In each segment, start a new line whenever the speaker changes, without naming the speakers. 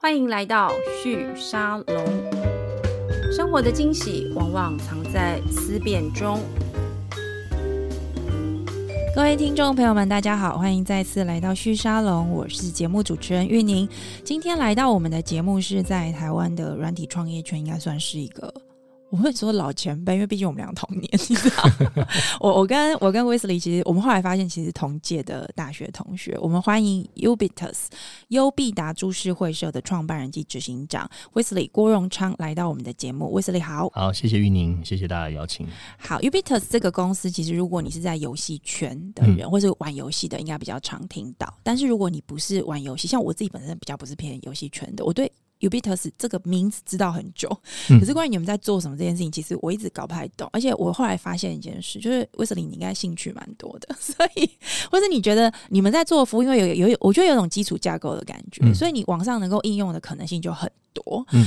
欢迎来到旭沙龙。生活的惊喜往往藏在思辨中。各位听众朋友们，大家好，欢迎再次来到旭沙龙，我是节目主持人玉宁。今天来到我们的节目是在台湾的软体创业圈，应该算是一个。我会说老前辈，因为毕竟我们俩同年，你知道。我我跟我跟 Wesley 其实我们后来发现，其实同届的大学同学。我们欢迎 Ubitus 优必达株式会社的创办人及执行长 Wesley 郭荣昌来到我们的节目。Wesley 好，
好，谢谢玉宁，谢谢大家的邀请。
好，Ubitus 这个公司，其实如果你是在游戏圈的人，嗯、或是玩游戏的，应该比较常听到。但是如果你不是玩游戏，像我自己本身比较不是偏游戏圈的，我对。Ubitus 这个名字知道很久，可是关于你们在做什么这件事情，其实我一直搞不太懂。而且我后来发现一件事，就是 Wesley 你应该兴趣蛮多的，所以或者你觉得你们在做服务，因为有有有，我觉得有种基础架构的感觉，所以你网上能够应用的可能性就很多。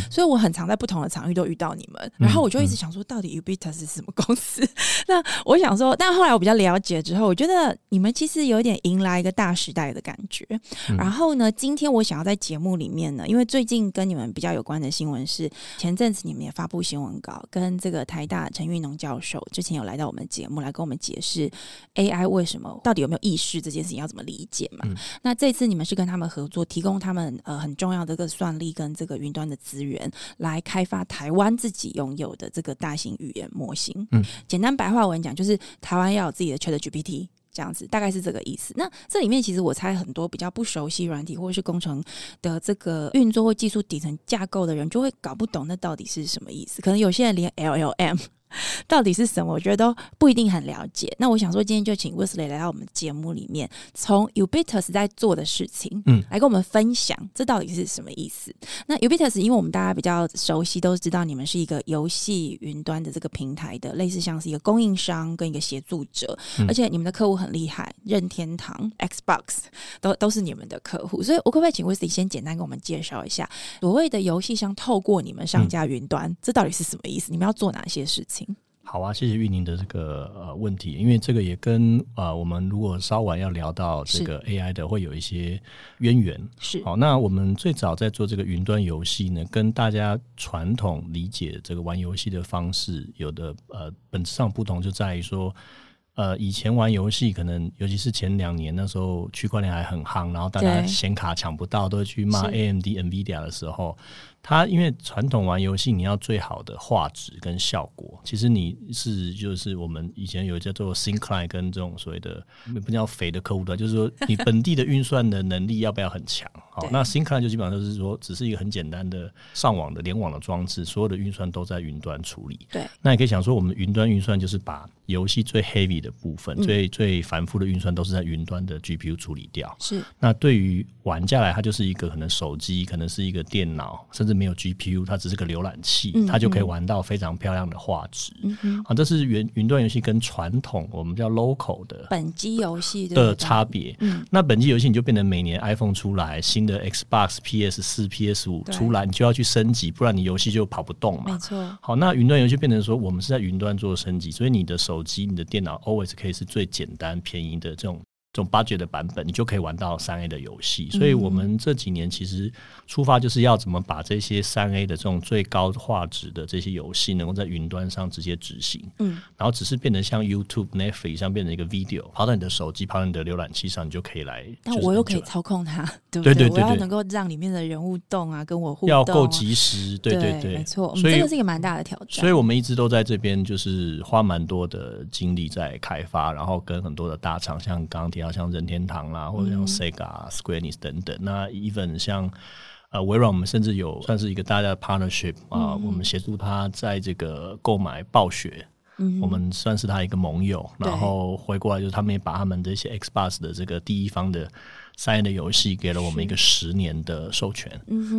所以我很常在不同的场域都遇到你们，然后我就一直想说，到底 Ubitus 是什么公司？那我想说，但后来我比较了解之后，我觉得你们其实有点迎来一个大时代的感觉。然后呢，今天我想要在节目里面呢，因为最近跟跟你们比较有关的新闻是，前阵子你们也发布新闻稿，跟这个台大陈玉农教授之前有来到我们节目来跟我们解释 AI 为什么到底有没有意识这件事情要怎么理解嘛？嗯、那这次你们是跟他们合作，提供他们呃很重要的这个算力跟这个云端的资源，来开发台湾自己拥有的这个大型语言模型。嗯，简单白话文讲，就是台湾要有自己的 ChatGPT。这样子大概是这个意思。那这里面其实我猜很多比较不熟悉软体或者是工程的这个运作或技术底层架构的人，就会搞不懂那到底是什么意思。可能有些人连 LLM。到底是什么？我觉得都不一定很了解。那我想说，今天就请 Wesley 来到我们节目里面，从 Ubitus 在做的事情，嗯，来跟我们分享，这到底是什么意思？那 Ubitus，因为我们大家比较熟悉，都知道你们是一个游戏云端的这个平台的，类似像是一个供应商跟一个协助者，嗯、而且你们的客户很厉害，任天堂、Xbox 都都是你们的客户。所以，我可不可以请 Wesley 先简单跟我们介绍一下，所谓的游戏商透过你们上架云端，嗯、这到底是什么意思？你们要做哪些事情？
好啊，谢谢玉宁的这个呃问题，因为这个也跟呃我们如果稍晚要聊到这个 AI 的，会有一些渊源。是，好，那我们最早在做这个云端游戏呢，跟大家传统理解这个玩游戏的方式有的呃本质上不同，就在于说，呃以前玩游戏可能尤其是前两年那时候区块链还很夯，然后大家显卡抢不到，都会去骂 AMD、NVIDIA 的时候。它因为传统玩游戏，你要最好的画质跟效果，其实你是就是我们以前有叫做 thin client 跟这种所谓的不叫肥的客户端，就是说你本地的运算的能力要不要很强？好，那 thin client 就基本上就是说只是一个很简单的上网的联网的装置，所有的运算都在云端处理。对，那你可以想说，我们云端运算就是把游戏最 heavy 的部分、嗯、最最繁复的运算都是在云端的 GPU 处理掉。是，那对于玩家来，它就是一个可能手机，可能是一个电脑，甚至没有 GPU，它只是个浏览器，它就可以玩到非常漂亮的画质。啊，这是云云端游戏跟传统我们叫 local 的
本机游戏
的差别。嗯，那本机游戏你就变成每年 iPhone 出来，新的 Xbox PS 四、PS 五出来，你就要去升级，不然你游戏就跑不动嘛。没错。好，那云端游戏变成说，我们是在云端做升级，所以你的手机、你的电脑 always 可以是最简单、便宜的这种。这种 budget 的版本，你就可以玩到三 A 的游戏。所以，我们这几年其实出发就是要怎么把这些三 A 的这种最高画质的这些游戏，能够在云端上直接执行。嗯，然后只是变得像 YouTube、Netflix 上变成一个 video，跑到你的手机、跑到你的浏览器上，你就可以来。
但我又可以操控它，对不对？对对对对，我要能够让里面的人物动啊，跟我互动，
要够及时。对对对，
没错。所以这个是一个蛮大的挑战。
所以我们一直都在这边，就是花蛮多的精力在开发，然后跟很多的大厂，像刚刚提。要像任天堂啦，或者像 Sega、嗯、Square Enix 等等，那 even 像呃微软，我们甚至有算是一个大家的 partnership 啊，嗯、我们协助他在这个购买暴雪，嗯、我们算是他一个盟友，嗯、然后回过来就是他们也把他们这些 Xbox 的这个第一方的。三 A 的游戏给了我们一个十年的授权，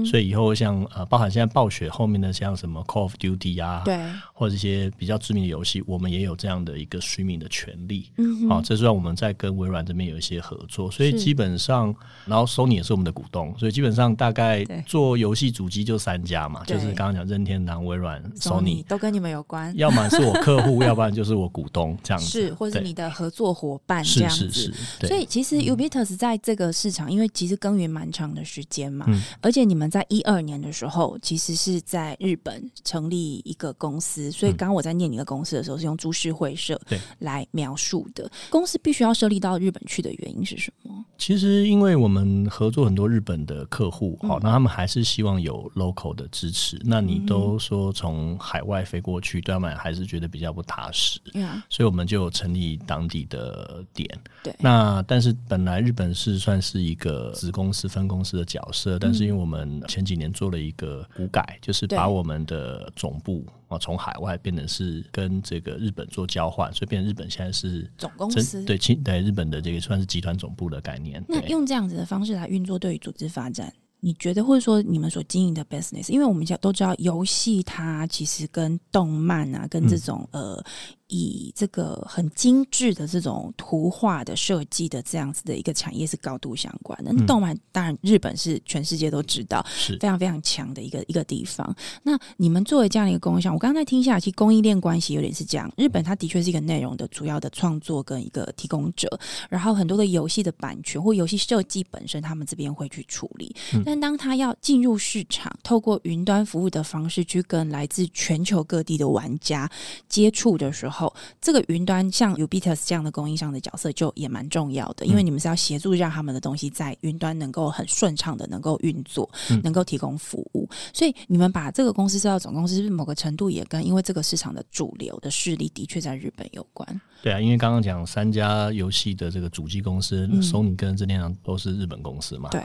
所以以后像呃，包含现在暴雪后面的像什么 Call of Duty 啊，对，或者一些比较知名的游戏，我们也有这样的一个 streaming 的权利。嗯，好，这是让我们在跟微软这边有一些合作，所以基本上，然后 Sony 也是我们的股东，所以基本上大概做游戏主机就三家嘛，就是刚刚讲任天堂、微软、Sony
都跟你们有关，
要么是我客户，要不然就是我股东这样子，
是或者你的合作伙伴这样子。是是是，所以其实 Ubitus 在这个个市场，因为其实耕耘蛮长的时间嘛，嗯、而且你们在一二年的时候，其实是在日本成立一个公司，所以刚刚我在念你的公司的时候，是用株式会社来描述的。公司必须要设立到日本去的原因是什么？
其实因为我们合作很多日本的客户，好、嗯，那他们还是希望有 local 的支持。那你都说从海外飞过去，对他们还是觉得比较不踏实，嗯、所以我们就成立当地的点。
对，
那但是本来日本是算是一个子公司分公司的角色，但是因为我们前几年做了一个股改，就是把我们的总部啊从海外变成是跟这个日本做交换，所以变成日本现在是
总公司，
对，对日本的这个算是集团总部的概念。
那用这样子的方式来运作，对于组织发展，你觉得或者说你们所经营的 business，因为我们家都知道游戏它其实跟动漫啊，跟这种、嗯、呃。以这个很精致的这种图画的设计的这样子的一个产业是高度相关的。那动漫当然日本是全世界都知道，是非常非常强的一个一个地方。那你们作为这样的一个供应商，我刚才听下来，其实供应链关系有点是这样。日本它的确是一个内容的主要的创作跟一个提供者，然后很多的游戏的版权或游戏设计本身，他们这边会去处理。但当他要进入市场，透过云端服务的方式去跟来自全球各地的玩家接触的时候，这个云端像 Ubitus 这样的供应商的角色就也蛮重要的，因为你们是要协助让他们的东西在云端能够很顺畅的能够运作，能够提供服务。所以你们把这个公司设到总公司，是不是某个程度也跟因为这个市场的主流的势力的确在日本有关？
对啊，因为刚刚讲三家游戏的这个主机公司，Sony 跟任天堂都是日本公司嘛。
对。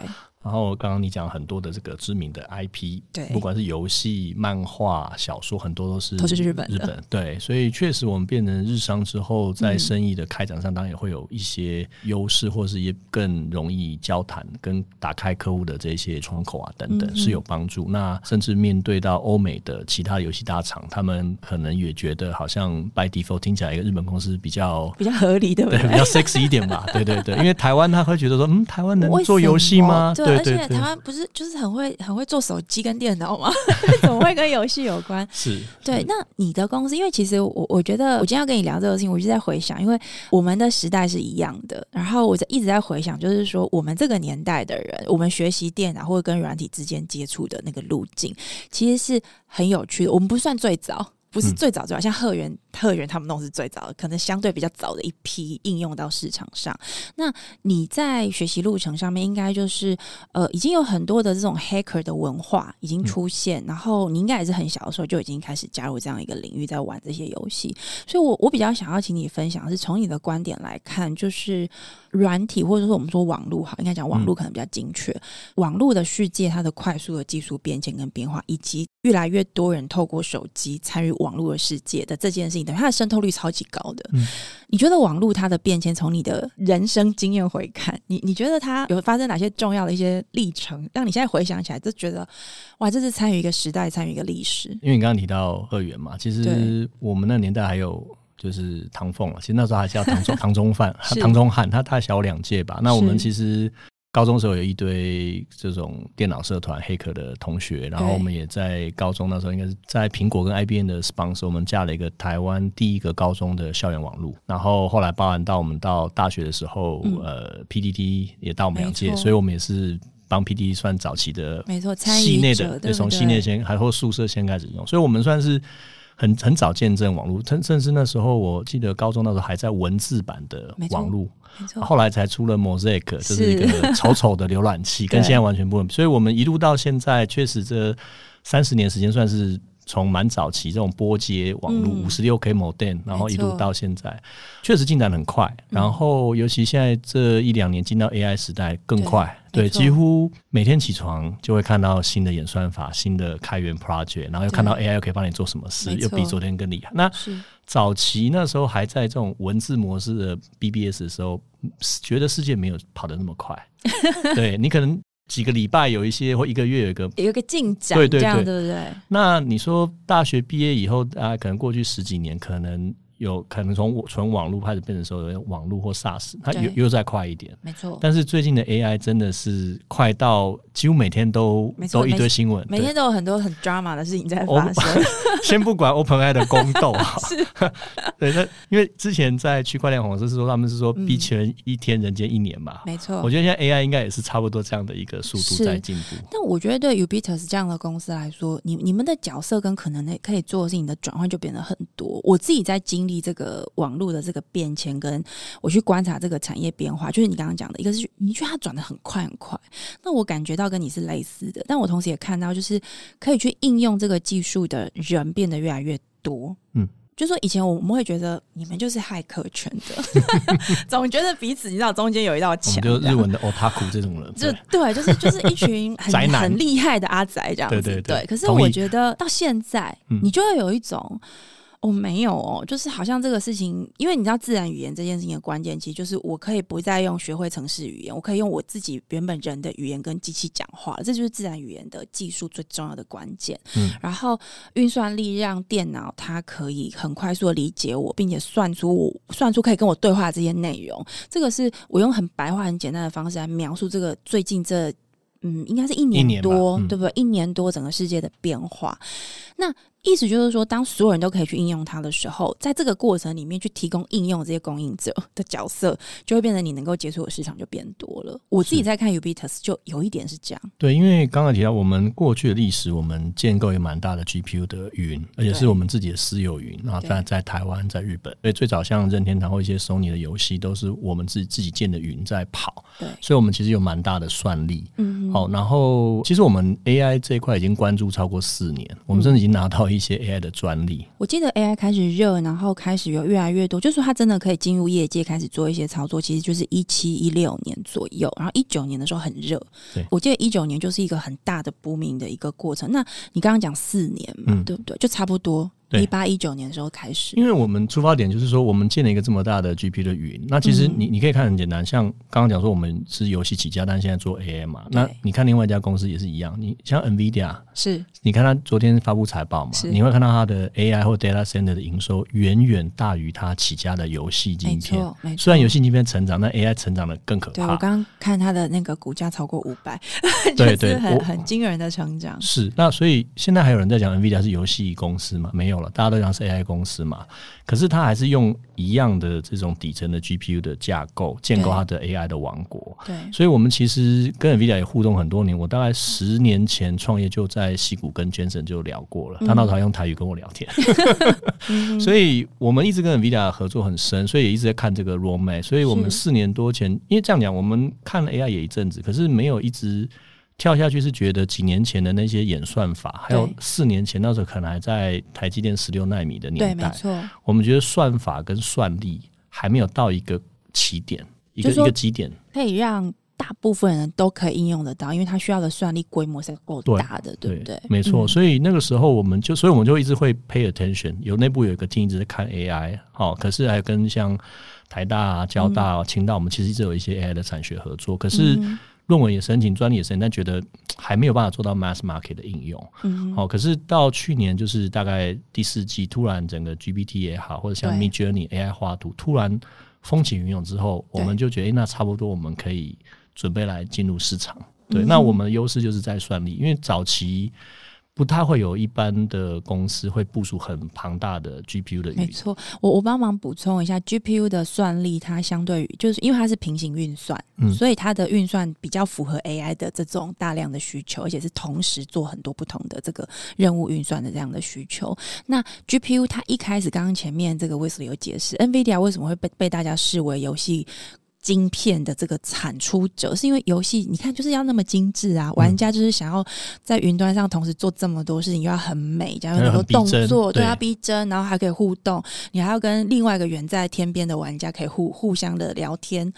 然后刚刚你讲很多的这个知名的 IP，
对，
不管是游戏、漫画、小说，很多都是
都是日本
日本。对，所以确实我们变成日商之后，在生意的开展上，当然也会有一些优势，或是也更容易交谈跟打开客户的这些窗口啊等等，是有帮助。那甚至面对到欧美的其他游戏大厂，他们可能也觉得好像 by default 听起来一个日本公司比较
比较合理对
不，对，比较 sexy 一点吧。对对对，因为台湾他会觉得说，嗯，台湾能做游戏吗？对。
而且台湾不是就是很会很会做手机跟电脑吗？怎么会跟游戏有关？
是
对。那你的公司，因为其实我我觉得我今天要跟你聊这个事情，我就在回想，因为我们的时代是一样的，然后我在一直在回想，就是说我们这个年代的人，我们学习电脑或者跟软体之间接触的那个路径，其实是很有趣的。我们不算最早。不是最早最早，像鹤园、鹤园他们弄是最早的，可能相对比较早的一批应用到市场上。那你在学习路程上面，应该就是呃，已经有很多的这种 hacker 的文化已经出现，嗯、然后你应该也是很小的时候就已经开始加入这样一个领域，在玩这些游戏。所以我我比较想要请你分享的是从你的观点来看，就是软体或者说我们说网络，哈，应该讲网络可能比较精确，嗯、网络的世界它的快速的技术变迁跟变化，以及越来越多人透过手机参与网络的世界的这件事情，等于它的渗透率超级高的。嗯，你觉得网络它的变迁，从你的人生经验回看，你你觉得它有发生哪些重要的一些历程，让你现在回想起来就觉得哇，这是参与一个时代，参与一个历史？
因为你刚刚提到二元嘛，其实我们那年代还有就是唐凤了，其实那时候还叫唐中 唐中范，唐中汉，他他小我两届吧。那我们其实。高中时候有一堆这种电脑社团黑客的同学，然后我们也在高中那时候应该是在苹果跟 IBM 的 sponsor，我们架了一个台湾第一个高中的校园网络。然后后来包含到我们到大学的时候，嗯、呃，PDD 也到我们两届，所以我们也是帮 PDD 算早期的，
没错，
系内的，对，从系内先，还或宿舍先开始用，所以我们算是。很很早见证网络，甚甚至那时候我记得高中那时候还在文字版的网络，后来才出了 Mosaic，就是一个丑丑的浏览器，跟现在完全不同。所以我们一路到现在，确实这三十年时间算是。从蛮早期这种波接网络五十六 K modem，然后一路到现在，确实进展很快。然后尤其现在这一两年进到 AI 时代更快，对，几乎每天起床就会看到新的演算法、新的开源 project，然后又看到 AI 又可以帮你做什么事，又比昨天更厉害。那早期那时候还在这种文字模式的 BBS 的时候，觉得世界没有跑得那么快。对，你可能。几个礼拜有一些，或一个月有一个
有一个进展，对对对，对不对？
那你说大学毕业以后，大家可能过去十几年，可能有可能从纯网络开始变成说网络或 SaaS，它又又再快一点，
没错。
但是最近的 AI 真的是快到几乎每天都都一堆新闻，
每天都有很多很 drama 的事情在发生。
先不管 OpenAI 的宫斗，
是，
对，那因为之前在区块链红是说他们是说币圈一天人间一年嘛，
没错。
我觉得现在 AI 应该也是差不多这样的一个速度在进步。
但我觉得对 Ubitus 这样的公司来说，你你们的角色跟可能可以做的事情的转换就变得很多。我自己在经历这个网络的这个变迁，跟我去观察这个产业变化，就是你刚刚讲的一个是，你觉得它转的很快很快。那我感觉到跟你是类似的，但我同时也看到，就是可以去应用这个技术的人变得越来越多。嗯，就说以前我们会觉得你们就是骇客圈的，总觉得彼此你知道中间有一道墙，
就日文的 otaku 这种人，
就对，就是就是一群很 很厉害的阿宅这样子。对对对，对。可是我觉得到现在，你就会有一种。我、哦、没有哦，就是好像这个事情，因为你知道自然语言这件事情的关键，其实就是我可以不再用学会城市语言，我可以用我自己原本人的语言跟机器讲话，这就是自然语言的技术最重要的关键。嗯，然后运算力让电脑它可以很快速的理解我，并且算出我算出可以跟我对话的这些内容。这个是我用很白话、很简单的方式来描述这个最近这嗯，应该是一年多，年嗯、对不对？一年多整个世界的变化，那。意思就是说，当所有人都可以去应用它的时候，在这个过程里面去提供应用这些供应者 的角色，就会变成你能够接触的市场就变多了。我自己在看 Ubitus 就有一点是这样。
对，因为刚刚提到我们过去的历史，我们建构也蛮大的 GPU 的云，而且是我们自己的私有云。然后在在台湾、在日本，所以最早像任天堂或一些 Sony 的游戏，都是我们自己自己建的云在跑。对，所以我们其实有蛮大的算力。嗯，好，然后其实我们 AI 这一块已经关注超过四年，我们甚至已经拿到一些 AI 的专利。
我记得 AI 开始热，然后开始有越来越多，就是说它真的可以进入业界开始做一些操作，其实就是一七一六年左右，然后一九年的时候很热。对，我记得一九年就是一个很大的 booming 的一个过程。那你刚刚讲四年嘛，嗯、对不对？就差不多。一八一九年的时候开始，
因为我们出发点就是说，我们建了一个这么大的 GPU 的云。那其实你你可以看很简单，像刚刚讲说我们是游戏起家，但现在做 AI 嘛。那你看另外一家公司也是一样，你像 NVIDIA 是，你看他昨天发布财报嘛，你会看到他的 AI 或 Data Center 的营收远远大于他起家的游戏晶片。没错，没错。虽然游戏晶片成长，但 AI 成长的更可怕。
对，我刚刚看他的那个股价超过五百，对 对，很很惊人的成长。
是，那所以现在还有人在讲 NVIDIA 是游戏公司吗？没有了，大家都讲是 AI。公司嘛，可是他还是用一样的这种底层的 GPU 的架构建构他的 AI 的王国。对，所以我们其实跟 NVIDIA 也互动很多年。我大概十年前创业就在西谷跟 Jensen 就聊过了，他那时候还用台语跟我聊天。所以我们一直跟 NVIDIA 合作很深，所以也一直在看这个 roadmap。所以我们四年多前，因为这样讲，我们看了 AI 也一阵子，可是没有一直。跳下去是觉得几年前的那些演算法，还有四年前那时候可能还在台积电十六纳米的年代，对，没错。我们觉得算法跟算力还没有到一个起点，一个一个基点，
可以让大部分人都可以应用得到，因为它需要的算力规模是够大的，对，对不对？
没错。嗯、所以那个时候我们就，所以我们就一直会 pay attention，有内部有一个 team 一直在看 AI，好，可是还跟像台大啊、交大啊、清大，我们其实一直有一些 AI 的产学合作，可是。嗯论文也申请，专利也申请，但觉得 还没有办法做到 mass market 的应用。嗯，好，可是到去年就是大概第四季，突然整个 GPT 也好，或者像 Midjourney AI 画图突然风起云涌之后，我们就觉得，哎，那差不多我们可以准备来进入市场。对，那我们的优势就是在算力，因为早期。不太会有一般的公司会部署很庞大的 GPU 的。没
错，我我帮忙补充一下，GPU 的算力它相对于就是因为它是平行运算，嗯，所以它的运算比较符合 AI 的这种大量的需求，而且是同时做很多不同的这个任务运算的这样的需求。那 GPU 它一开始刚刚前面这个 Wesley 有解释，NVIDIA 为什么会被被大家视为游戏晶片的这个产出者，是因为游戏你看就是要那么精致啊，玩家就是想要在云端上同时做这么多事情，又要很美，加上很多动作，对，要逼真，然后还可以互动，你还要跟另外一个远在天边的玩家可以互互相的聊天，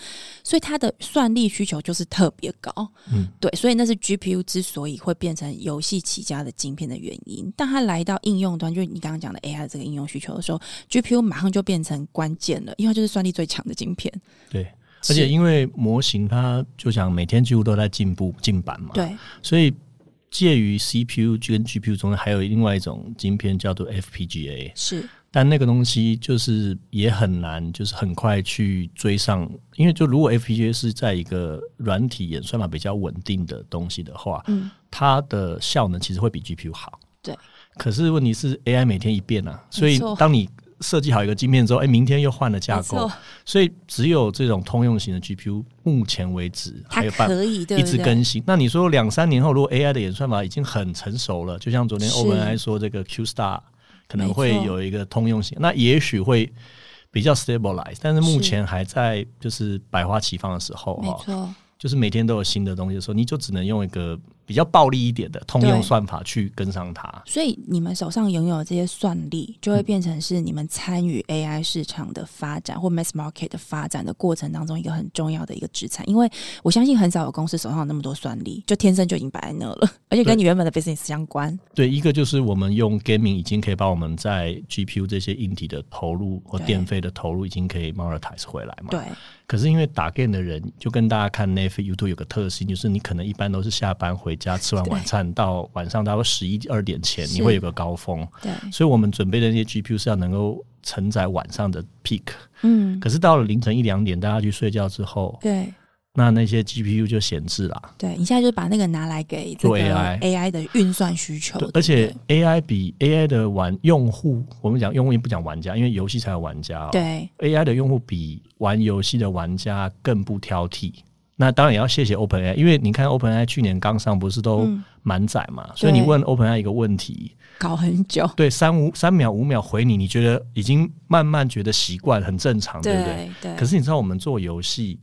所以它的算力需求就是特别高，嗯，对，所以那是 GPU 之所以会变成游戏起家的晶片的原因。当它来到应用端，就是你刚刚讲的 AI 这个应用需求的时候，GPU 马上就变成关键了，因为它就是算力最强的晶片，
对。而且因为模型它就想每天几乎都在进步进版嘛，
对，
所以介于 CPU 跟 GPU 中间还有另外一种晶片叫做 FPGA，
是。
但那个东西就是也很难，就是很快去追上，因为就如果 FPGA 是在一个软体演算法比较稳定的东西的话，嗯，它的效能其实会比 GPU 好。
对。
可是问题是 AI 每天一变啊，所以当你设计好一个晶片之后，哎、欸，明天又换了架构，所以只有这种通用型的 GPU，目前为止还有办法一直更新。那你说两三年后，如果 AI 的演算法已经很成熟了，就像昨天 OpenAI 说这个 Q Star。可能会有一个通用型，那也许会比较 stabilize，但是目前还在就是百花齐放的时候，哈，就是每天都有新的东西的时候，你就只能用一个。比较暴力一点的通用算法去跟上它，
所以你们手上拥有这些算力，就会变成是你们参与 AI 市场的发展或 mass market 的发展的过程当中一个很重要的一个资产。因为我相信很少有公司手上有那么多算力，就天生就已经摆在那了，而且跟你原本的 business 相关。
对，一个就是我们用 gaming 已经可以把我们在 GPU 这些硬体的投入或电费的投入已经可以 monetize 回来嘛。
对。
可是因为打 game 的人，就跟大家看 Netflix、YouTube 有个特性，就是你可能一般都是下班回家吃完晚餐，到晚上大概十一二点前，你会有个高峰。对，所以我们准备的那些 GPU 是要能够承载晚上的 peak。嗯，可是到了凌晨一两点，大家去睡觉之后，对。那那些 GPU 就闲置了。
对，你现在就把那个拿来给做 AI AI 的运算需求。
而且 AI 比 AI 的玩用户，我们讲用户也不讲玩家，因为游戏才有玩家。对，AI 的用户比玩游戏的玩家更不挑剔。那当然也要谢谢 OpenAI，因为你看 OpenAI 去年刚上，不是都满载嘛？嗯、所以你问 OpenAI 一个问题，
搞很久。
对，三五三秒五秒回你，你觉得已经慢慢觉得习惯，很正常，对不对？对。可是你知道我们做游戏。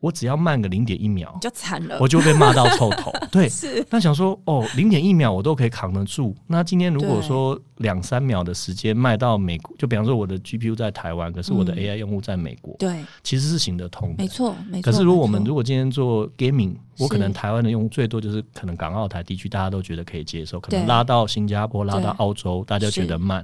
我只要慢个零点一秒，
就惨了，
我就被骂到臭头。对，是。那想说，哦，零点一秒我都可以扛得住。那今天如果说两三秒的时间卖到美国，就比方说我的 GPU 在台湾，可是我的 AI 用户在美国，对、嗯，其实是行得通的。
没错，没错。
可是如果我们如果今天做 gaming。我可能台湾的用户最多就是可能港澳台地区，大家都觉得可以接受，可能拉到新加坡、拉到澳洲，大家觉得慢，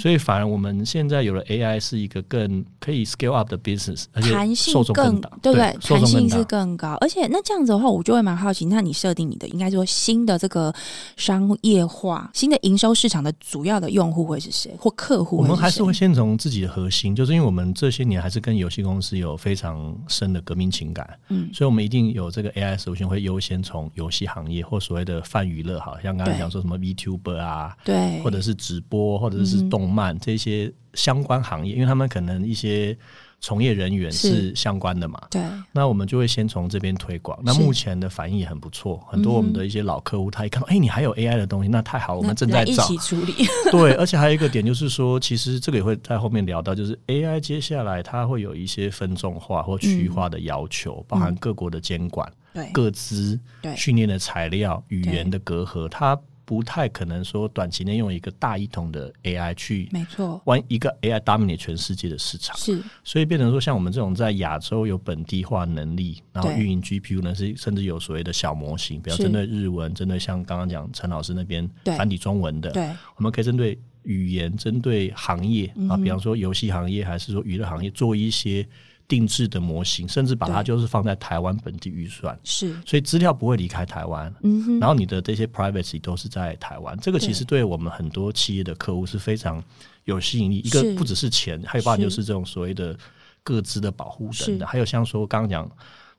所以反而我们现在有了 AI 是一个更可以 scale up 的 business，而且弹性更大，
对不对？弹性是更高，而且那这样子的话，我就会蛮好奇，那你设定你的应该说新的这个商业化、新的营收市场的主要的用户会是谁或客户？
我们还是会先从自己的核心，就是因为我们这些年还是跟游戏公司有非常深的革命情感，嗯，所以我们一定有这个 AI。首先会优先从游戏行业或所谓的泛娱乐，好像刚才讲说什么 VTuber 啊，对，或者是直播，或者是动漫、嗯、这些相关行业，因为他们可能一些从业人员是。相关的嘛，对。那我们就会先从这边推广。那目前的反应也很不错，很多我们的一些老客户，他一看到，哎、欸，你还有 AI 的东西，那太好，我们正在找
一起处理。
对，而且还有一个点就是说，其实这个也会在后面聊到，就是 AI 接下来它会有一些分众化或区域化的要求，嗯、包含各国的监管。对，个资、训练的材料、语言的隔阂，它不太可能说短期内用一个大一统的 AI 去，没错，玩一个 AI dominate 全世界的市场。是，所以变成说，像我们这种在亚洲有本地化能力，然后运营 GPU 呢，是甚至有所谓的小模型，比如针对日文，针对像刚刚讲陈老师那边繁体中文的，对，我们可以针对语言，针对行业啊，比方说游戏行业还是说娱乐行业做一些。定制的模型，甚至把它就是放在台湾本地预算，是，所以资料不会离开台湾，嗯哼，然后你的这些 privacy 都是在台湾，这个其实对我们很多企业的客户是非常有吸引力。一个不只是钱，还有包括就是这种所谓的各自的保护等等，还有像说刚刚讲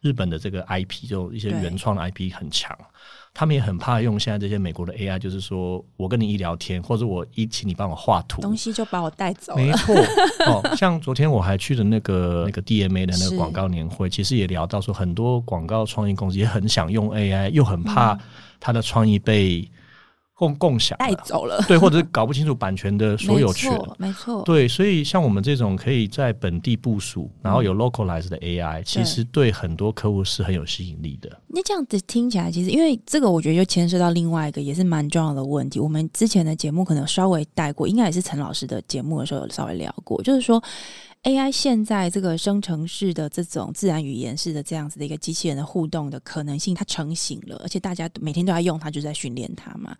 日本的这个 IP，就一些原创的 IP 很强。他们也很怕用现在这些美国的 AI，就是说我跟你一聊天，或者我一请你帮我画图，
东西就把我带走了。
没错，哦，像昨天我还去的那个那个 DMA 的那个广告年会，其实也聊到说，很多广告创意公司也很想用 AI，又很怕它的创意被。共共享带
走了，
对，或者是搞不清楚版权的 所有权，
没错，
对，所以像我们这种可以在本地部署，然后有 localized 的 AI，、嗯、其实对很多客户是很有吸引力的。
那这样子听起来，其实因为这个，我觉得就牵涉到另外一个也是蛮重要的问题。我们之前的节目可能稍微带过，应该也是陈老师的节目的时候有稍微聊过，就是说。AI 现在这个生成式的这种自然语言式的这样子的一个机器人的互动的可能性，它成型了，而且大家每天都在用它，就在训练它嘛。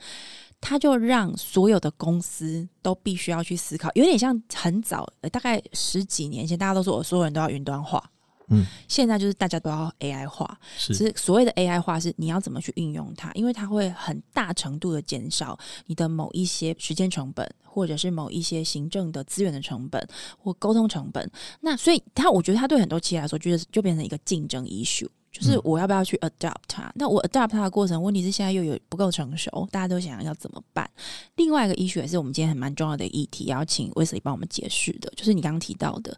它就让所有的公司都必须要去思考，有点像很早，大概十几年前，大家都说我所有人都要云端化，嗯，现在就是大家都要 AI 化，是，是所谓的 AI 化是你要怎么去运用它，因为它会很大程度的减少你的某一些时间成本，或者是某一些行政的资源的成本或沟通成本。那所以它，我觉得它对很多企业来说，就是就变成一个竞争 issue。就是我要不要去 adopt 它？那我 adopt 它的过程，问题是现在又有不够成熟，大家都想要怎么办？另外一个 issue 也是我们今天很蛮重要的议题，要请 Wesley 帮我们解释的，就是你刚刚提到的，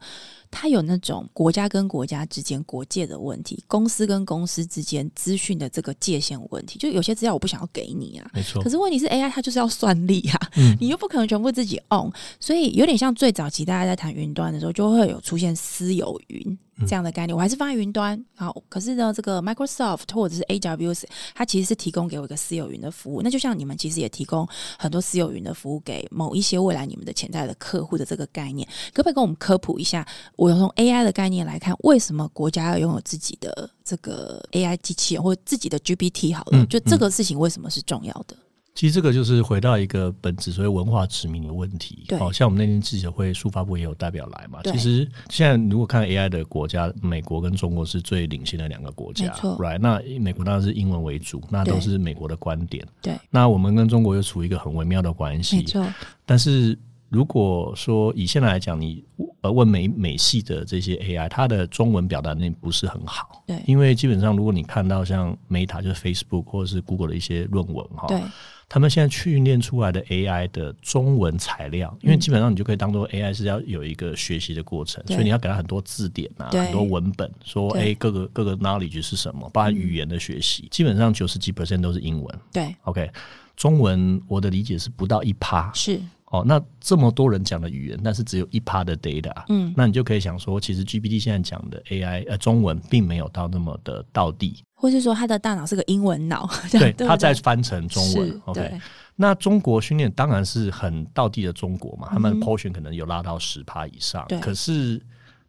它有那种国家跟国家之间国界的问题，公司跟公司之间资讯的这个界限问题，就有些资料我不想要给你啊，
没错。
可是问题是 AI 它就是要算力啊，嗯，你又不可能全部自己 own，所以有点像最早期大家在谈云端的时候，就会有出现私有云。这样的概念，我还是放在云端。好，可是呢，这个 Microsoft 或者是 AWS，它其实是提供给我一个私有云的服务。那就像你们其实也提供很多私有云的服务给某一些未来你们的潜在的客户的这个概念，可不可以跟我们科普一下？我要从 AI 的概念来看，为什么国家要拥有自己的这个 AI 机器人或者自己的 GPT？好了，就这个事情为什么是重要的？
其实这个就是回到一个本质，所谓文化殖民的问题。对，好像我们那天记者会，数发部也有代表来嘛。其实现在如果看 AI 的国家，美国跟中国是最领先的两个国家。Right，那美国当然是英文为主，那都是美国的观点。对，那我们跟中国又处于一个很微妙的关系。没错。但是如果说以现在来讲，你呃问美美系的这些 AI，它的中文表达能力不是很好。对，因为基本上如果你看到像 Meta 就是 Facebook 或者是 Google 的一些论文哈。对。他们现在训练出来的 AI 的中文材料，因为基本上你就可以当做 AI 是要有一个学习的过程，所以你要给他很多字典啊，很多文本，说哎各个各个 knowledge 是什么，包含语言的学习，基本上九十几 percent 都是英文。对，OK，中文我的理解是不到一趴。是。哦，那这么多人讲的语言，但是只有一趴的 data，嗯，那你就可以想说，其实 GPT 现在讲的 AI 呃中文并没有到那么的到地，
或是说他的大脑是个英文脑，
对，他在翻成中文，OK。那中国训练当然是很到地的中国嘛，嗯、他们 portion 可能有拉到十趴以上，对，可是。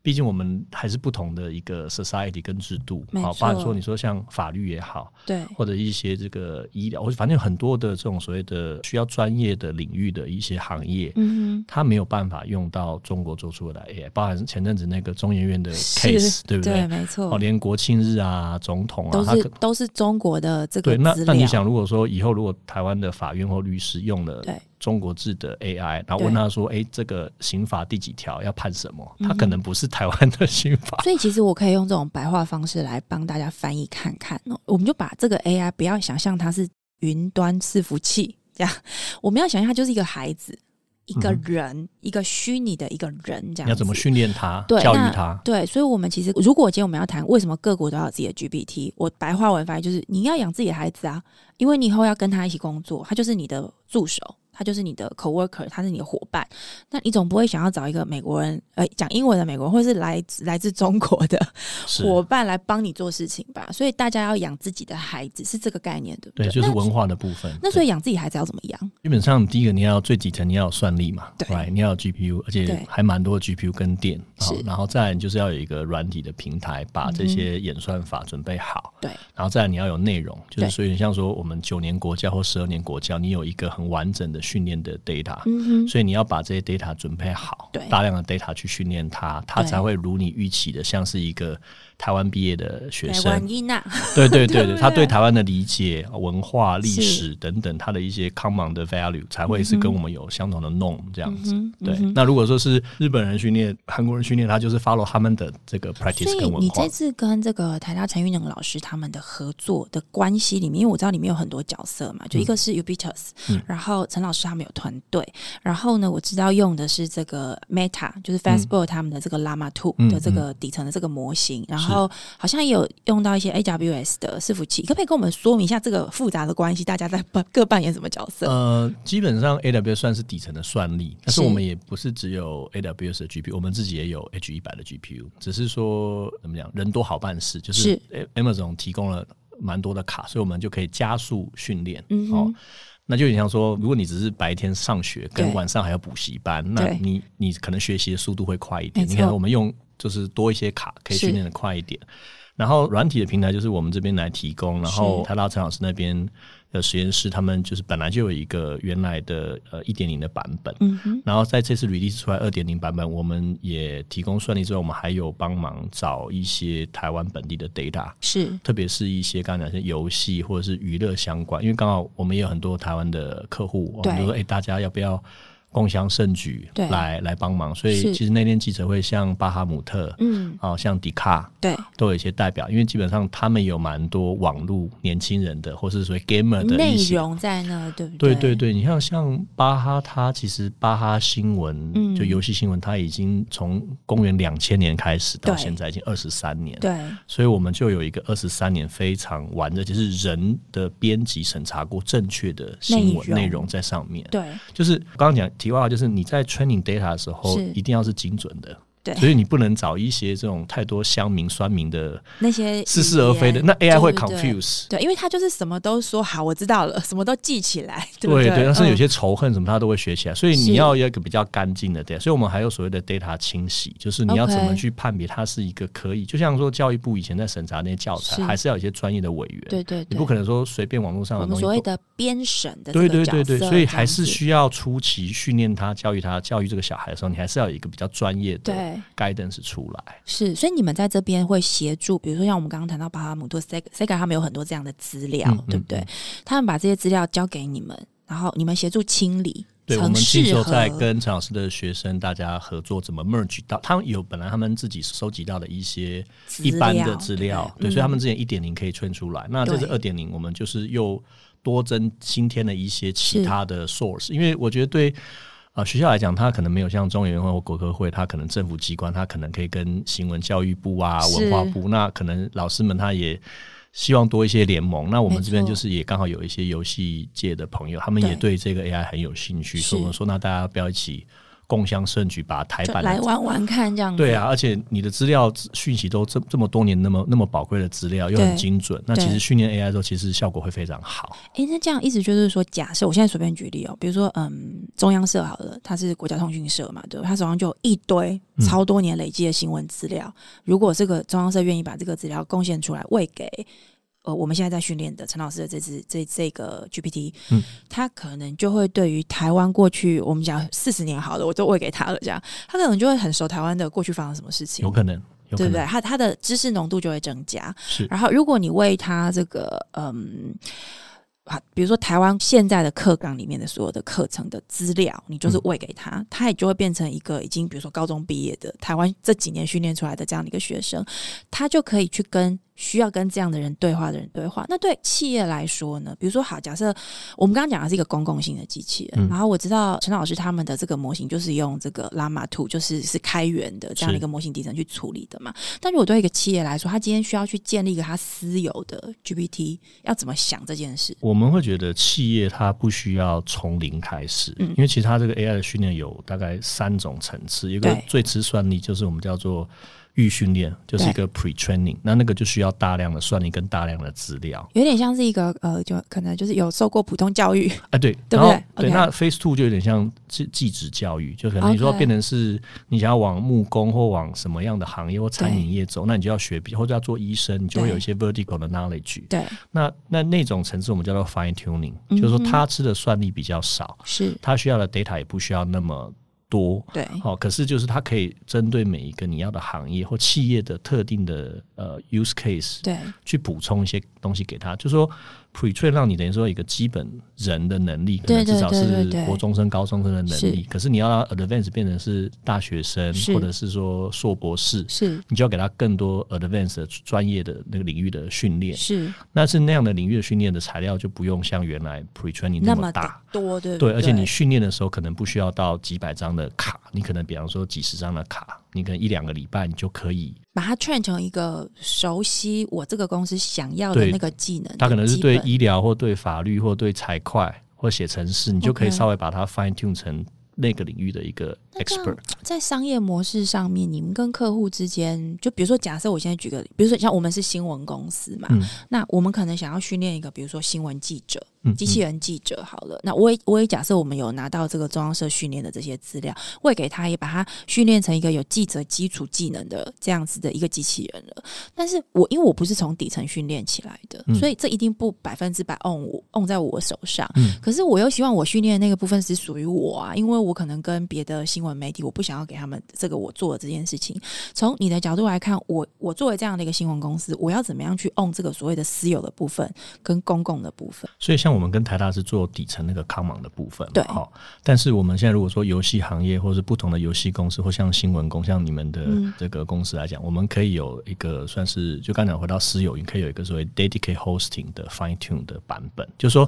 毕竟我们还是不同的一个 society 跟制度，好，包括说你说像法律也好，对，或者一些这个医疗，或者反正很多的这种所谓的需要专业的领域的一些行业，嗯，它没有办法用到中国做出来 AI，包含前阵子那个中研院的 case，对不对？对，没错。哦，连国庆日啊、总统啊，都是都是中国的这个。对，那那你想，如果说以后如果台湾的法院或律师用了，对。中国制的 AI，然后问他说：“哎，这个刑法第几条要判什么？”他可能不是台湾的刑法。
所以，其实我可以用这种白话方式来帮大家翻译看看哦。我们就把这个 AI 不要想象它是云端伺服器这样，我们要想象它就是一个孩子，一个人，嗯、一个虚拟的一个人这样。
你要怎么训练他？对，教育他？
对，所以，我们其实如果今天我们要谈为什么各国都要有自己的 GPT，我白话文翻译就是：你要养自己的孩子啊，因为你以后要跟他一起工作，他就是你的助手。他就是你的 coworker，他是你的伙伴。那你总不会想要找一个美国人，呃，讲英文的美国人，或是来来自中国的 伙伴来帮你做事情吧？所以大家要养自己的孩子，是这个概念，对不对？
对，就是文化的部分。
那，那所以养自己孩子要怎么养？
基本上第一个你要最底层，你要有算力嘛，对，right? 你要有 GPU，而且还蛮多 GPU 跟电。是，然后再来你就是要有一个软体的平台，把这些演算法准备好。对、嗯，然后再来你要有内容，就是所以像说我们九年国教或十二年国教，你有一个很完整的。训练的 data，嗯，所以你要把这些 data 准备好，对，大量的 data 去训练它，它才会如你预期的，像是一个。台湾毕业的学生，对对对对，他对台湾的理解、文化、历史等等，他的一些 common 的 value 才会是跟我们有相同的 norm 这样子。对，那如果说是日本人训练、韩国人训练，他就是 follow 他们的这个 practice 跟文化。
你这次跟这个台大陈育能老师他们的合作的关系里面，因为我知道里面有很多角色嘛，就一个是 Ubitus，然后陈老师他们有团队，然后呢，我知道用的是这个 Meta，就是 Facebook 他们的这个 Llama 2的这个底层的这个模型，然后。然后好像也有用到一些 AWS 的伺服器，可不可以跟我们说明一下这个复杂的关系？大家在各扮演什么角色？
呃，基本上 AWS 算是底层的算力，但是我们也不是只有 AWS 的 GPU，我们自己也有 H 一百的 GPU，只是说怎么讲，人多好办事，就是 Amazon 提供了蛮多的卡，所以我们就可以加速训练。嗯，哦，那就有点像说，如果你只是白天上学，跟晚上还要补习班，那你你可能学习的速度会快一点。你看我们用。就是多一些卡，可以训练的快一点。然后软体的平台就是我们这边来提供，然后台大陈老师那边。的实验室，他们就是本来就有一个原来的呃一点零的版本，嗯哼，然后在这次 release 出来二点零版本，我们也提供算力之后，我们还有帮忙找一些台湾本地的 data，是，特别是一些刚才讲的游戏或者是娱乐相关，因为刚好我们也有很多台湾的客户，我们就说哎，大家要不要？共襄盛举，来来帮忙，所以其实那天记者会像巴哈姆特，嗯，哦，像迪卡，对，都有一些代表，因为基本上他们有蛮多网络年轻人的，或是所谓 gamer 的
内容在那，对不对？
对对对，你像像巴哈，他其实巴哈新闻，嗯，就游戏新闻，他已经从公元两千年开始到现在已经二十三年，对，所以我们就有一个二十三年非常完的，就是人的编辑审查过正确的新闻内容在上面，对，就是刚刚讲。题外话就是你在 training data 的时候，一定要是精准的。所以你不能找一些这种太多乡民酸民的那些似是而非的，那 AI 会 confuse。
对，因为他就是什么都说好，我知道了，什么都记起来。
对对，但是有些仇恨什么他都会学起来，所以你要有一个比较干净的 data。所以我们还有所谓的 data 清洗，就是你要怎么去判别它是一个可以，就像说教育部以前在审查那些教材，还是要有一些专业的委员。对对，你不可能说随便网络上的东西。
所谓的编审的
对对对对，所以还是需要初期训练他、教育他、教育这个小孩的时候，你还是要有一个比较专业的 guidance 出。来
是，所以你们在这边会协助，比如说像我们刚刚谈到巴哈姆特、Sega、Sega，他们有很多这样的资料，嗯、对不对？他们把这些资料交给你们，然后你们协助清理。
对，我们这时候在跟陈老师的学生大家合作，怎么 merge 到他们有本来他们自己收集到的一些一般的资料，对，对，所以他们之前一点零可以圈出来。嗯、那这是二点零，我们就是又多增新添了一些其他的 source，因为我觉得对。啊，学校来讲，他可能没有像中原会或国科会，他可能政府机关，他可能可以跟新闻教育部啊、文化部，那可能老师们他也希望多一些联盟。那我们这边就是也刚好有一些游戏界的朋友，他们也对这个 AI 很有兴趣，所以我们说，那大家不要一起。共享盛举，把台版
来玩玩看，这样子
对啊，而且你的资料讯息都这这么多年那么那么宝贵的资料又很精准，那其实训练 AI 的时候其实效果会非常好。
哎、欸，那这样意思就是说，假设我现在随便举例哦，比如说嗯，中央社好了，它是国家通讯社嘛，对吧？它手上就有一堆超多年累积的新闻资料，嗯、如果这个中央社愿意把这个资料贡献出来，喂给。呃，我们现在在训练的陈老师的这支这这个 GPT，嗯，他可能就会对于台湾过去我们讲四十年好了，我都喂给他了，这样他可能就会很熟台湾的过去发生什么事情，
有可能，有可能，
对不对？他他的知识浓度就会增加。是，然后如果你喂他这个，嗯。比如说台湾现在的课纲里面的所有的课程的资料，你就是喂给他，他也就会变成一个已经比如说高中毕业的台湾这几年训练出来的这样的一个学生，他就可以去跟需要跟这样的人对话的人对话。那对企业来说呢？比如说好，假设我们刚刚讲的是一个公共性的机器人，然后我知道陈老师他们的这个模型就是用这个 Llama 2，就是是开源的这样的一个模型底层去处理的嘛。但如果对一个企业来说，他今天需要去建立一个他私有的 GPT，要怎么想这件事？
我们会觉得企业它不需要从零开始，嗯，因为其实它这个 AI 的训练有大概三种层次，一个最吃算力就是我们叫做。预训练就是一个 pre-training，那那个就需要大量的算力跟大量的资料，
有点像是一个呃，就可能就是有受过普通教育，
啊，对，对不对？对，那 phase two 就有点像技技职教育，就可能你说变成是你想要往木工或往什么样的行业或餐饮业走，那你就要学，或者要做医生，你就会有一些 vertical 的 knowledge。对，那那那种层次我们叫做 fine tuning，就是说他吃的算力比较少，是。他需要的 data 也不需要那么。多。对，好，可是就是它可以针对每一个你要的行业或企业的特定的呃 use case，对，去补充一些东西给他，就说。Pre-train 让你等于说一个基本人的能力，可能至少是国中生、高中生的能力。可是你要让 advance 变成是大学生，或者是说硕博士，是你就要给他更多 advance 专业的那个领域的训练。是，那是那样的领域的训练的材料就不用像原来 pre-training 那么大
多，对
对。而且你训练的时候可能不需要到几百张的卡，你可能比方说几十张的卡，你可能一两个礼拜你就可以。
把它 train 成一个熟悉我这个公司想要的那个技能，
它可能是对医疗或对法律或对财会或写程式，你就可以稍微把它 fine tune 成那个领域的一个 expert。
在商业模式上面，你们跟客户之间，就比如说，假设我现在举个例，比如说像我们是新闻公司嘛，嗯、那我们可能想要训练一个，比如说新闻记者。机器人记者好了，那我也我也假设我们有拿到这个中央社训练的这些资料，我也给他也把他训练成一个有记者基础技能的这样子的一个机器人了。但是我因为我不是从底层训练起来的，所以这一定不百分之百 on 我 on 在我手上。可是我又希望我训练的那个部分是属于我啊，因为我可能跟别的新闻媒体，我不想要给他们这个我做的这件事情。从你的角度来看，我我作为这样的一个新闻公司，我要怎么样去 on 这个所谓的私有的部分跟公共的部分？
所以像我们跟台大是做底层那个康芒的部分，
对，
好。但是我们现在如果说游戏行业，或是不同的游戏公司，或像新闻公，像你们的这个公司来讲，嗯、我们可以有一个算是，就刚才回到私有云，可以有一个所谓 dedicated hosting 的 fine tune 的版本，就是说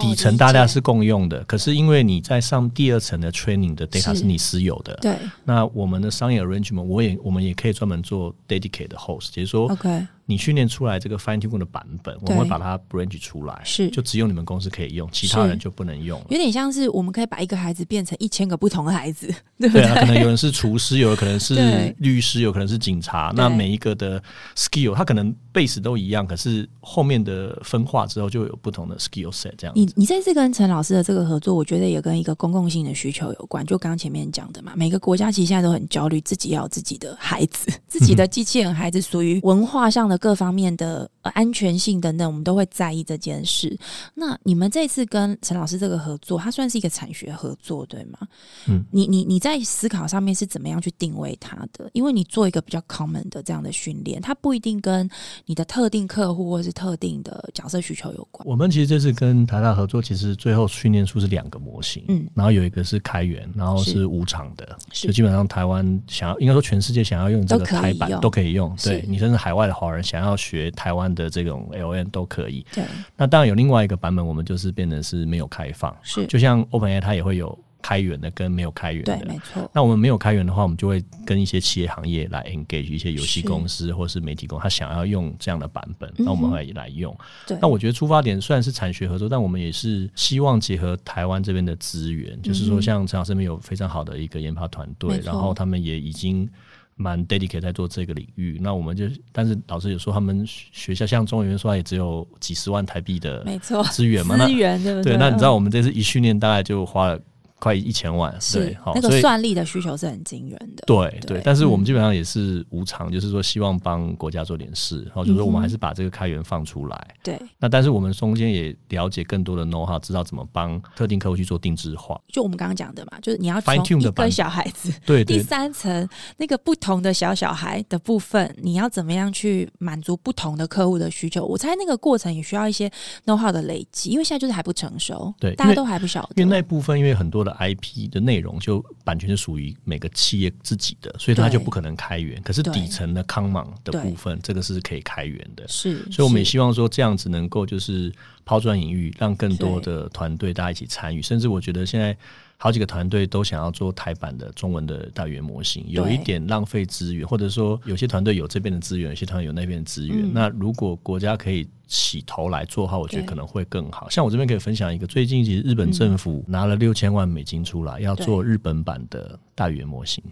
底层大家是共用的，哦、可是因为你在上第二层的 training 的 data 是你私有的，
对。
那我们的商业 arrangement，我也我们也可以专门做 dedicated host，就是说
，OK。
你训练出来这个 fine tune 的版本，我们会把它 branch 出来，
是
就只有你们公司可以用，其他人就不能用。
有点像是我们可以把一个孩子变成一千个不同的孩子，对不对？
对啊，可能有人是厨师，有可能是 律师，有可能是警察。那每一个的 skill，它可能 base 都一样，可是后面的分化之后就有不同的 skill set。这样，
你你这次跟陈老师的这个合作，我觉得也跟一个公共性的需求有关。就刚刚前面讲的嘛，每个国家其实现在都很焦虑，自己要有自己的孩子，自己的机器人孩子，属于文化上的各方面的。安全性等等，我们都会在意这件事。那你们这次跟陈老师这个合作，它算是一个产学合作，对吗？嗯，你你你在思考上面是怎么样去定位它的？因为你做一个比较 common 的这样的训练，它不一定跟你的特定客户或是特定的角色需求有关。
我们其实这次跟台大合作，其实最后训练出是两个模型，嗯，然后有一个是开源，然后是无偿的，就基本上台湾想要，应该说全世界想要用这个台版都可以用，对你甚至海外的华人想要学台湾的这种 L N 都可以。对，那当然有另外一个版本，我们就是变成是没有开放，是就像 OpenAI 它也会有开源的跟没有开源的，
对，没错。
那我们没有开源的话，我们就会跟一些企业行业来 engage 一些游戏公司或是媒体公司，他想要用这样的版本，那我们会来用。对，那我觉得出发点虽然是产学合作，但我们也是希望结合台湾这边的资源，就是说像陈老师这边有非常好的一个研发团队，然后他们也已经。蛮 dedicated 在做这个领域，那我们就，但是老师有说他们学校像中研院说也只有几十万台币的资源嘛，
资源对不对？
对，那你知道我们这次一训练大概就花了。快一千万，对，好，
那个算力的需求是很惊人的。
对对，但是我们基本上也是无偿，就是说希望帮国家做点事，然后就是说我们还是把这个开源放出来。对，那但是我们中间也了解更多的 know how，知道怎么帮特定客户去做定制化。
就我们刚刚讲的嘛，就是你要从一个小孩子，对第三层那个不同的小小孩的部分，你要怎么样去满足不同的客户的需求？我猜那个过程也需要一些 know how 的累积，因为现在就是还不成熟，对，大家都还不晓得。
因为那部分，因为很多的。IP 的内容就版权是属于每个企业自己的，所以它就不可能开源。可是底层的康芒的部分，这个是可以开源的。是，所以我们也希望说这样子能够就是抛砖引玉，让更多的团队大家一起参与。甚至我觉得现在。好几个团队都想要做台版的中文的大语言模型，有一点浪费资源，或者说有些团队有这边的资源，有些团队有那边的资源。嗯、那如果国家可以起头来做好，我觉得可能会更好。像我这边可以分享一个，最近其实日本政府拿了六千万美金出来，要做日本版的大语言模型。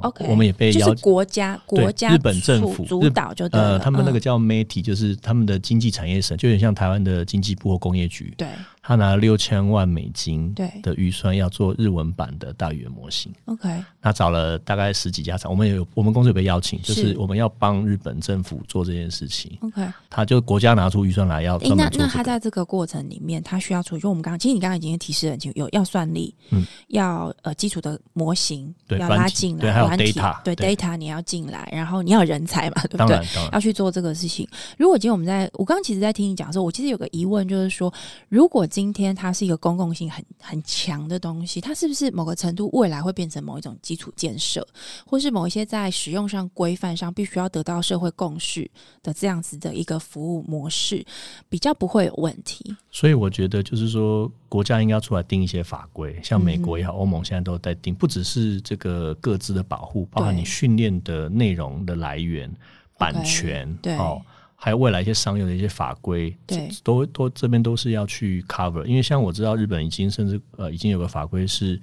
OK，
我们也被邀
就是国家国家
日本政府
主导就
呃，他们那个叫 METI，就是他们的经济产业省，就有点像台湾的经济部或工业局。对，他拿了六千万美金的预算要做日文版的大语言模型。OK，他找了大概十几家厂，我们也有我们公司有被邀请，就是我们要帮日本政府做这件事情。OK，他就国家拿出预算来要、这个。
那那他在这个过程里面，他需要处理，就我们刚刚其实你刚刚已经提示很清楚，有要算力，嗯，要呃基础的模型对要拉进来。
还有 data
对 data 你要进来，然后你要有人才嘛，对不对？要去做这个事情。如果今天我们在，我刚刚其实，在听你讲的时候，我其实有个疑问，就是说，如果今天它是一个公共性很很强的东西，它是不是某个程度未来会变成某一种基础建设，或是某一些在使用上规范上必须要得到社会共识的这样子的一个服务模式，比较不会有问题？
所以我觉得，就是说，国家应该要出来定一些法规，像美国也好，欧盟现在都在定，不只是这个各自的保护，包含你训练的内容的来源、版权，对，哦，还有未来一些商用的一些法规，对，都都这边都是要去 cover。因为像我知道，日本已经甚至呃，已经有个法规是，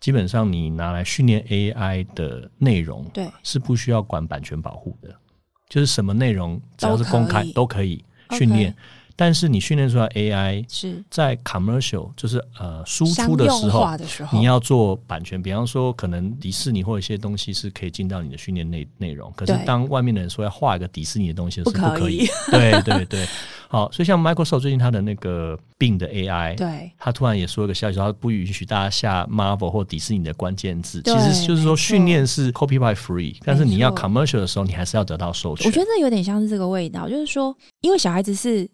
基本上你拿来训练 AI 的内容，对，是不需要管版权保护的，就是什么内容只要是公开都可以训练。但是你训练出来 AI
是。
在 commercial 就是呃输出的时候，
的时候。
你要做版权，比方说可能迪士尼或一些东西是可以进到你的训练内内容，可是当外面的人说要画一个迪士尼的东西是不可以。对对对。好，所以像 Microsoft 最近它的那个 Bing 的 AI，
对，
他突然也说一个消息，说它不允许大家下 Marvel 或迪士尼的关键字，其实就是说训练是 copyright free，但是你要 commercial 的时候，你还是要得到授权。
我觉得这有点像是这个味道，就是说，因为小孩子是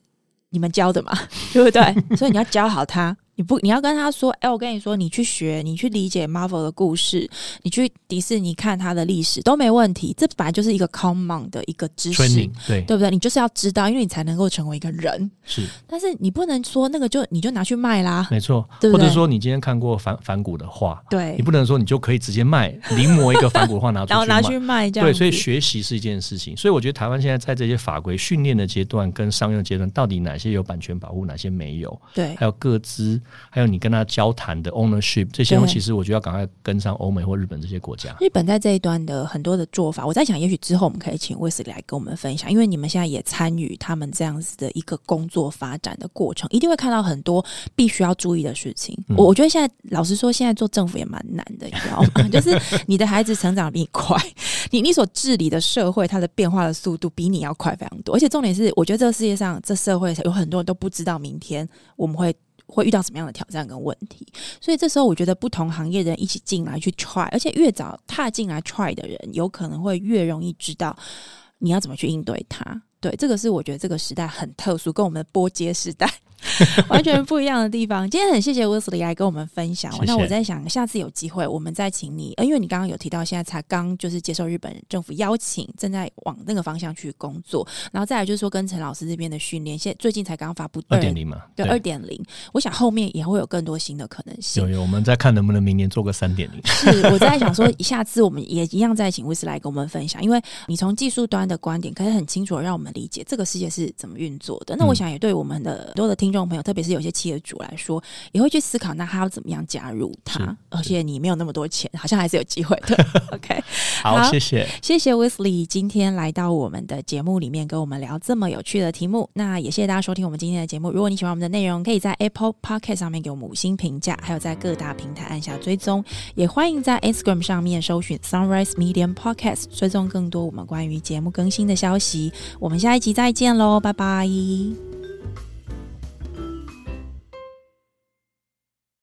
你们教的嘛，对不对？所以你要教好他。你不，你要跟他说，哎、欸，我跟你说，你去学，你去理解 Marvel 的故事，你去迪士尼看它的历史都没问题。这本来就是一个 common 的一个知识，
对
对不对？你就是要知道，因为你才能够成为一个人。
是，
但是你不能说那个就你就拿去卖啦，
没错，
对不对？
或者说你今天看过反反骨的画，
对，
你不能说你就可以直接卖临摹一个反骨的画拿出去卖，
然后拿去卖这样。
对，所以学习是一件事情。所以我觉得台湾现在在这些法规训练的阶段跟商用阶段，到底哪些有版权保护，哪些没有？
对，
还有个资，还有你跟他。交谈的 ownership 这些东西，其实我觉得要赶快跟上欧美或日本这些国家。
日本在这一端的很多的做法，我在想，也许之后我们可以请威斯利来跟我们分享，因为你们现在也参与他们这样子的一个工作发展的过程，一定会看到很多必须要注意的事情。我、嗯、我觉得现在老实说，现在做政府也蛮难的，你知道吗？就是你的孩子成长比你快，你你所治理的社会，它的变化的速度比你要快非常多。而且重点是，我觉得这个世界上，这社会有很多人都不知道明天我们会。会遇到什么样的挑战跟问题？所以这时候我觉得不同行业的人一起进来去 try，而且越早踏进来 try 的人，有可能会越容易知道你要怎么去应对它。对，这个是我觉得这个时代很特殊，跟我们的波接时代。完全不一样的地方。今天很谢谢 Wesley 来跟我们分享。那我在想，下次有机会我们再请你，因为你刚刚有提到，现在才刚就是接受日本政府邀请，正在往那个方向去工作。然后再来就是说，跟陈老师这边的训练，现在最近才刚发布
二点零嘛，
对，二点零。我想后面也会有更多新的可能性。
有有，我们再看能不能明年做个三点零。
是，我在想说，下次我们也一样再请 Wesley 来跟我们分享，因为你从技术端的观点，可以很清楚的让我们理解这个世界是怎么运作的。那我想也对我们的很多的听众朋友，特别是有些。企业主来说，也会去思考，那他要怎么样加入他？而且你没有那么多钱，好像还是有机会的。OK，
好，好，谢谢，
谢谢 Wesley 今天来到我们的节目里面，跟我们聊这么有趣的题目。那也谢谢大家收听我们今天的节目。如果你喜欢我们的内容，可以在 Apple Podcast 上面给我们五星评价，还有在各大平台按下追踪。也欢迎在 Instagram 上面搜寻 Sunrise Medium Podcast，追踪更多我们关于节目更新的消息。我们下一集再见喽，拜拜。